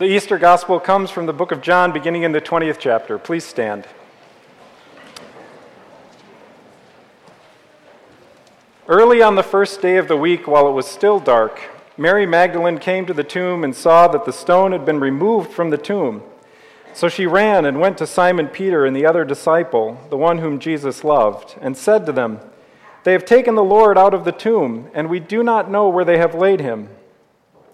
The Easter Gospel comes from the book of John, beginning in the 20th chapter. Please stand. Early on the first day of the week, while it was still dark, Mary Magdalene came to the tomb and saw that the stone had been removed from the tomb. So she ran and went to Simon Peter and the other disciple, the one whom Jesus loved, and said to them, They have taken the Lord out of the tomb, and we do not know where they have laid him.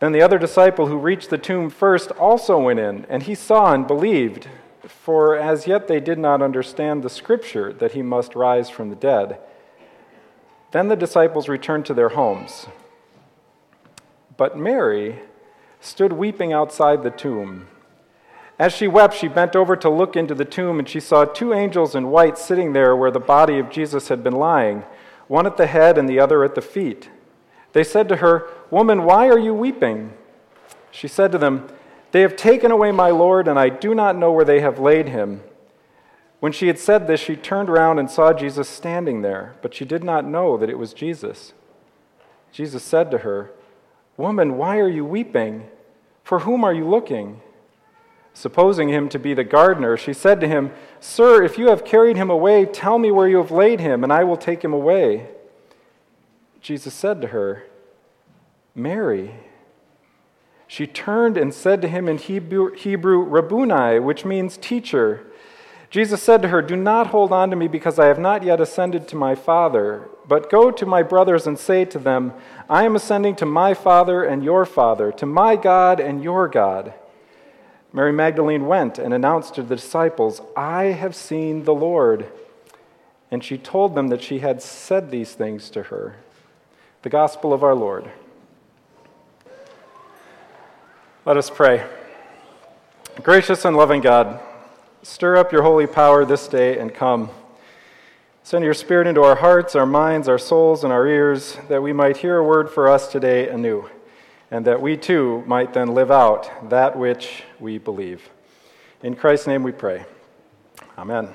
Then the other disciple who reached the tomb first also went in, and he saw and believed, for as yet they did not understand the scripture that he must rise from the dead. Then the disciples returned to their homes. But Mary stood weeping outside the tomb. As she wept, she bent over to look into the tomb, and she saw two angels in white sitting there where the body of Jesus had been lying, one at the head and the other at the feet. They said to her, Woman, why are you weeping? She said to them, They have taken away my Lord, and I do not know where they have laid him. When she had said this, she turned around and saw Jesus standing there, but she did not know that it was Jesus. Jesus said to her, Woman, why are you weeping? For whom are you looking? Supposing him to be the gardener, she said to him, Sir, if you have carried him away, tell me where you have laid him, and I will take him away. Jesus said to her, Mary. She turned and said to him in Hebrew, Hebrew Rabboni, which means teacher. Jesus said to her, Do not hold on to me because I have not yet ascended to my Father, but go to my brothers and say to them, I am ascending to my Father and your Father, to my God and your God. Mary Magdalene went and announced to the disciples, I have seen the Lord. And she told them that she had said these things to her. The Gospel of our Lord. Let us pray. Gracious and loving God, stir up your holy power this day and come. Send your Spirit into our hearts, our minds, our souls, and our ears, that we might hear a word for us today anew, and that we too might then live out that which we believe. In Christ's name we pray. Amen.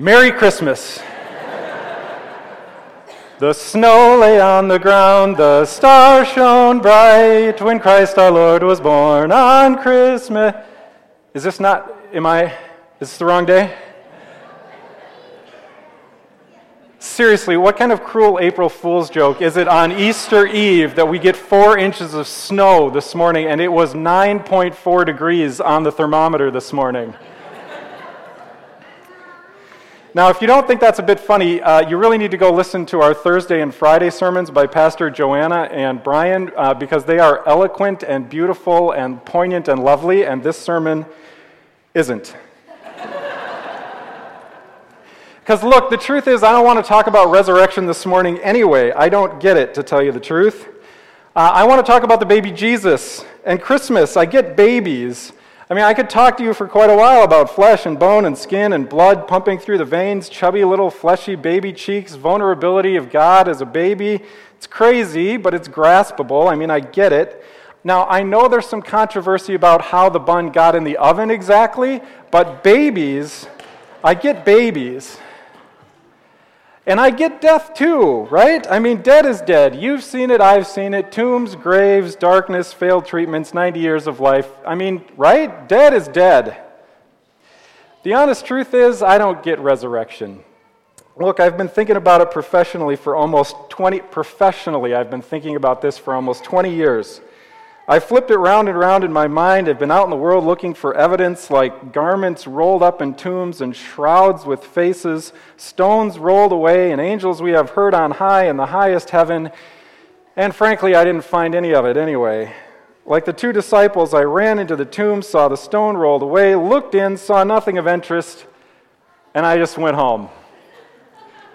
Merry Christmas. the snow lay on the ground, the stars shone bright when Christ our Lord was born on Christmas. Is this not, am I, is this the wrong day? Seriously, what kind of cruel April Fool's joke is it on Easter Eve that we get four inches of snow this morning and it was 9.4 degrees on the thermometer this morning? Now, if you don't think that's a bit funny, uh, you really need to go listen to our Thursday and Friday sermons by Pastor Joanna and Brian uh, because they are eloquent and beautiful and poignant and lovely, and this sermon isn't. Because, look, the truth is, I don't want to talk about resurrection this morning anyway. I don't get it, to tell you the truth. Uh, I want to talk about the baby Jesus and Christmas. I get babies. I mean, I could talk to you for quite a while about flesh and bone and skin and blood pumping through the veins, chubby little fleshy baby cheeks, vulnerability of God as a baby. It's crazy, but it's graspable. I mean, I get it. Now, I know there's some controversy about how the bun got in the oven exactly, but babies, I get babies. And I get death too, right? I mean, dead is dead. You've seen it, I've seen it. Tombs, graves, darkness, failed treatments, 90 years of life. I mean, right? Dead is dead. The honest truth is, I don't get resurrection. Look, I've been thinking about it professionally for almost 20 professionally. I've been thinking about this for almost 20 years. I flipped it round and round in my mind. I've been out in the world looking for evidence like garments rolled up in tombs and shrouds with faces, stones rolled away, and angels we have heard on high in the highest heaven. And frankly, I didn't find any of it anyway. Like the two disciples, I ran into the tomb, saw the stone rolled away, looked in, saw nothing of interest, and I just went home.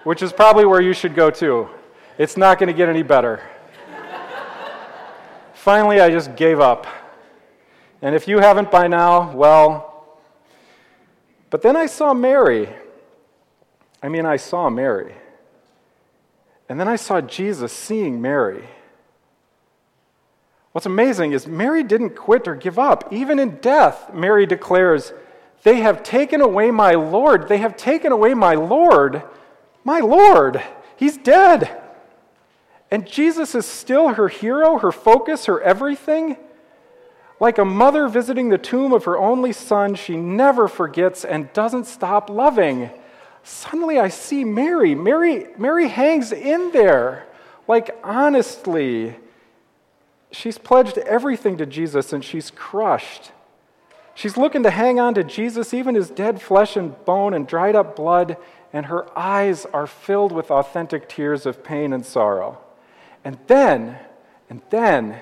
which is probably where you should go too. It's not going to get any better. Finally, I just gave up. And if you haven't by now, well, but then I saw Mary. I mean, I saw Mary. And then I saw Jesus seeing Mary. What's amazing is Mary didn't quit or give up. Even in death, Mary declares, They have taken away my Lord. They have taken away my Lord. My Lord. He's dead. And Jesus is still her hero, her focus, her everything. Like a mother visiting the tomb of her only son, she never forgets and doesn't stop loving. Suddenly I see Mary. Mary, Mary hangs in there. Like honestly, she's pledged everything to Jesus and she's crushed. She's looking to hang on to Jesus, even his dead flesh and bone and dried up blood, and her eyes are filled with authentic tears of pain and sorrow. And then, and then,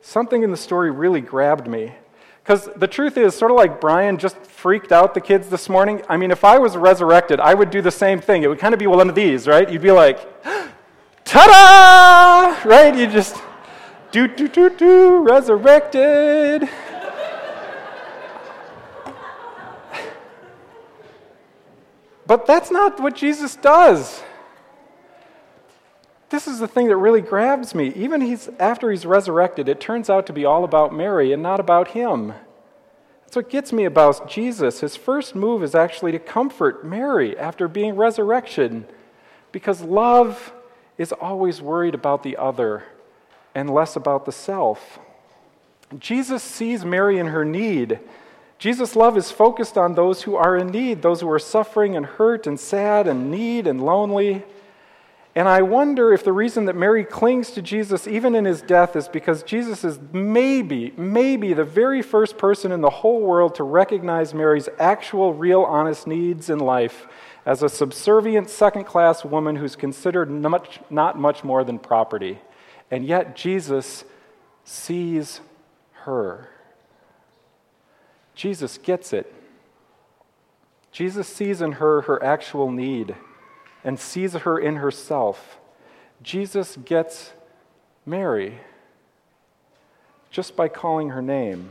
something in the story really grabbed me. Because the truth is, sort of like Brian just freaked out the kids this morning. I mean, if I was resurrected, I would do the same thing. It would kind of be one of these, right? You'd be like, ta da! Right? You just, do, do, do, do, resurrected. but that's not what Jesus does. This is the thing that really grabs me. Even he's, after he's resurrected, it turns out to be all about Mary and not about him. That's what gets me about Jesus. His first move is actually to comfort Mary after being resurrection, because love is always worried about the other and less about the self. Jesus sees Mary in her need. Jesus' love is focused on those who are in need, those who are suffering and hurt and sad and need and lonely. And I wonder if the reason that Mary clings to Jesus even in his death is because Jesus is maybe, maybe the very first person in the whole world to recognize Mary's actual, real, honest needs in life as a subservient, second class woman who's considered much, not much more than property. And yet Jesus sees her. Jesus gets it. Jesus sees in her her actual need and sees her in herself. Jesus gets Mary just by calling her name.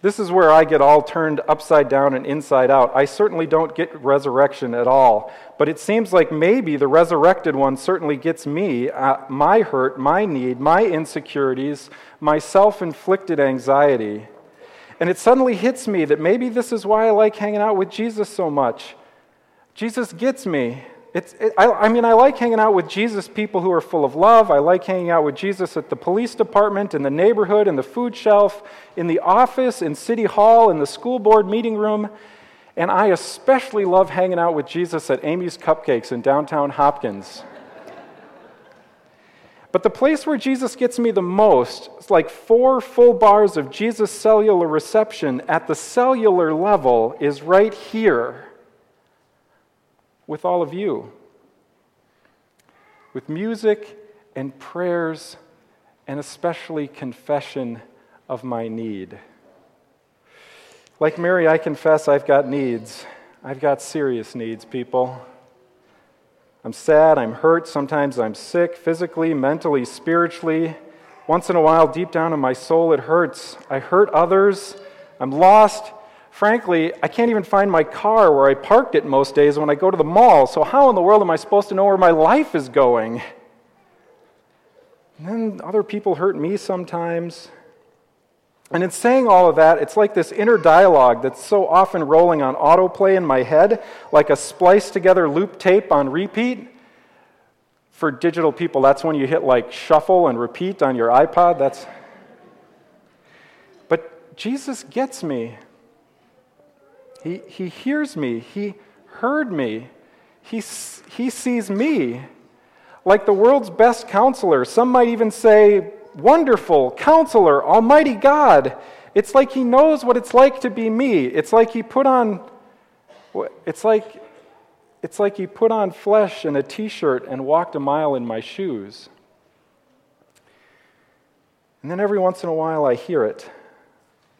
This is where I get all turned upside down and inside out. I certainly don't get resurrection at all, but it seems like maybe the resurrected one certainly gets me, uh, my hurt, my need, my insecurities, my self inflicted anxiety. And it suddenly hits me that maybe this is why I like hanging out with Jesus so much. Jesus gets me. It's, it, I, I mean, I like hanging out with Jesus people who are full of love. I like hanging out with Jesus at the police department, in the neighborhood, in the food shelf, in the office, in City Hall, in the school board meeting room. And I especially love hanging out with Jesus at Amy's Cupcakes in downtown Hopkins. But the place where Jesus gets me the most is like four full bars of Jesus' cellular reception at the cellular level is right here with all of you. With music and prayers, and especially confession of my need. Like Mary, I confess I've got needs. I've got serious needs, people. I'm sad, I'm hurt, sometimes I'm sick, physically, mentally, spiritually. Once in a while, deep down in my soul, it hurts. I hurt others. I'm lost Frankly, I can't even find my car where I parked it most days when I go to the mall, so how in the world am I supposed to know where my life is going? And then other people hurt me sometimes. And in saying all of that, it's like this inner dialogue that's so often rolling on autoplay in my head, like a spliced together loop tape on repeat. For digital people, that's when you hit like shuffle and repeat on your iPod. That's But Jesus gets me. He, he hears me. He heard me. He, he sees me. Like the world's best counselor. Some might even say, Wonderful, counselor, Almighty God. It's like he knows what it's like to be me. It's like he put on, it's like, it's like he put on flesh and a t shirt and walked a mile in my shoes. And then every once in a while I hear it.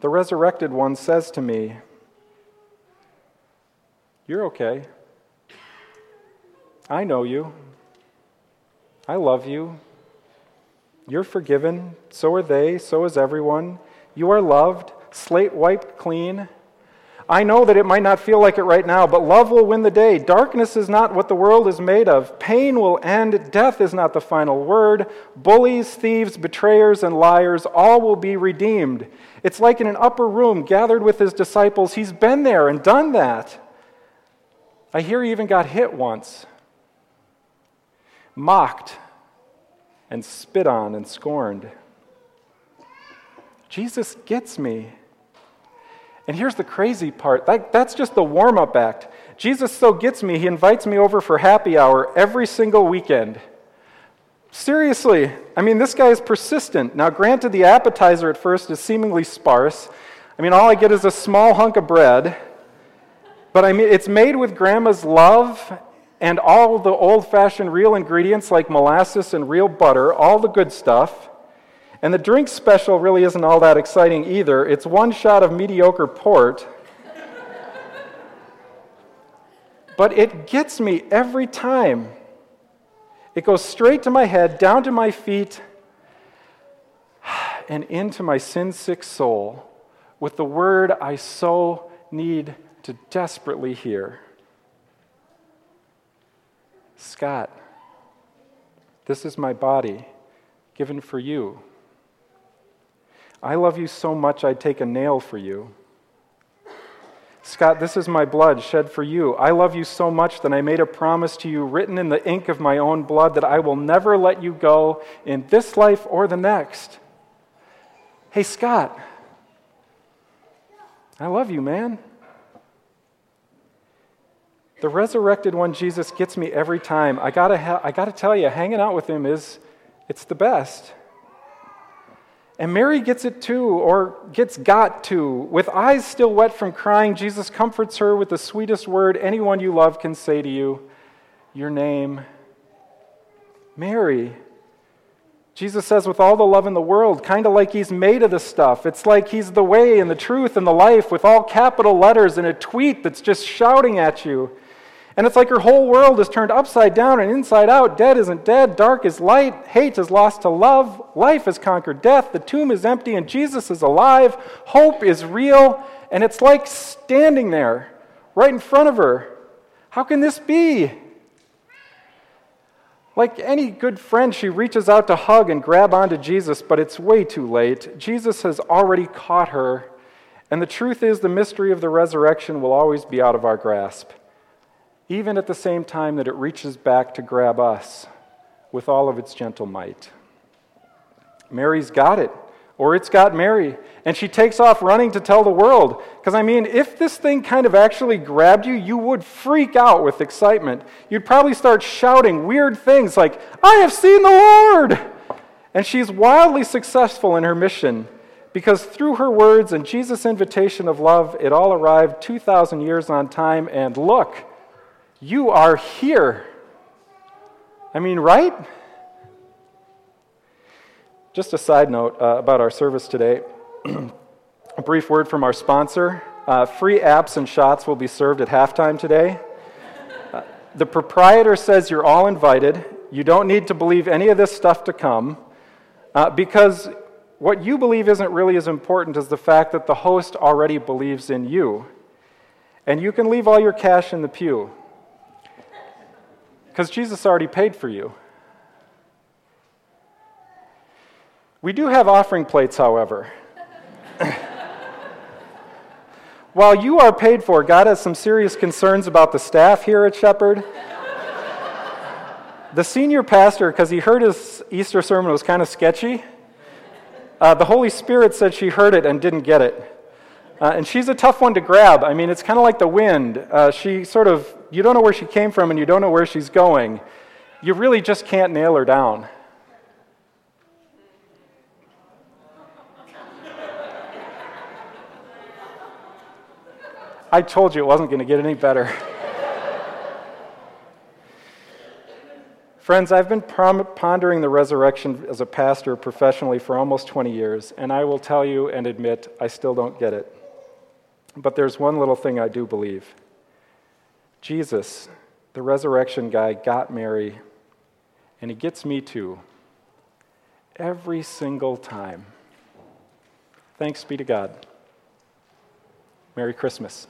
The resurrected one says to me, you're okay. I know you. I love you. You're forgiven. So are they. So is everyone. You are loved, slate wiped clean. I know that it might not feel like it right now, but love will win the day. Darkness is not what the world is made of. Pain will end. Death is not the final word. Bullies, thieves, betrayers, and liars all will be redeemed. It's like in an upper room gathered with his disciples. He's been there and done that. I hear he even got hit once, mocked, and spit on and scorned. Jesus gets me. And here's the crazy part that, that's just the warm up act. Jesus so gets me, he invites me over for happy hour every single weekend. Seriously, I mean, this guy is persistent. Now, granted, the appetizer at first is seemingly sparse. I mean, all I get is a small hunk of bread, but I mean, it's made with grandma's love and all the old fashioned real ingredients like molasses and real butter, all the good stuff. And the drink special really isn't all that exciting either. It's one shot of mediocre port. but it gets me every time. It goes straight to my head, down to my feet, and into my sin sick soul with the word I so need to desperately hear. Scott, this is my body given for you. I love you so much I'd take a nail for you. Scott, this is my blood shed for you. I love you so much that I made a promise to you, written in the ink of my own blood, that I will never let you go in this life or the next. Hey, Scott, I love you, man. The resurrected one, Jesus, gets me every time. I gotta, ha- I gotta tell you, hanging out with him is, it's the best. And Mary gets it too, or gets got to. With eyes still wet from crying, Jesus comforts her with the sweetest word anyone you love can say to you your name, Mary. Jesus says, with all the love in the world, kind of like he's made of the stuff. It's like he's the way and the truth and the life with all capital letters in a tweet that's just shouting at you. And it's like her whole world is turned upside down and inside out. Dead isn't dead, dark is light, hate is lost to love, life has conquered death, the tomb is empty, and Jesus is alive. Hope is real, and it's like standing there right in front of her. How can this be? Like any good friend, she reaches out to hug and grab onto Jesus, but it's way too late. Jesus has already caught her, and the truth is, the mystery of the resurrection will always be out of our grasp even at the same time that it reaches back to grab us with all of its gentle might. Mary's got it, or it's got Mary, and she takes off running to tell the world. Because, I mean, if this thing kind of actually grabbed you, you would freak out with excitement. You'd probably start shouting weird things like, I have seen the Lord! And she's wildly successful in her mission because through her words and Jesus' invitation of love, it all arrived 2,000 years on time, and look, you are here. I mean, right? Just a side note uh, about our service today. a brief word from our sponsor. Uh, free apps and shots will be served at halftime today. Uh, the proprietor says you're all invited. You don't need to believe any of this stuff to come uh, because what you believe isn't really as important as the fact that the host already believes in you. And you can leave all your cash in the pew. Because Jesus already paid for you. We do have offering plates, however. While you are paid for, God has some serious concerns about the staff here at Shepherd. the senior pastor, because he heard his Easter sermon was kind of sketchy, uh, the Holy Spirit said she heard it and didn't get it. Uh, and she's a tough one to grab. I mean, it's kind of like the wind. Uh, she sort of, you don't know where she came from and you don't know where she's going. You really just can't nail her down. I told you it wasn't going to get any better. Friends, I've been pondering the resurrection as a pastor professionally for almost 20 years, and I will tell you and admit I still don't get it. But there's one little thing I do believe Jesus, the resurrection guy got Mary, and he gets me too. Every single time. Thanks be to God. Merry Christmas.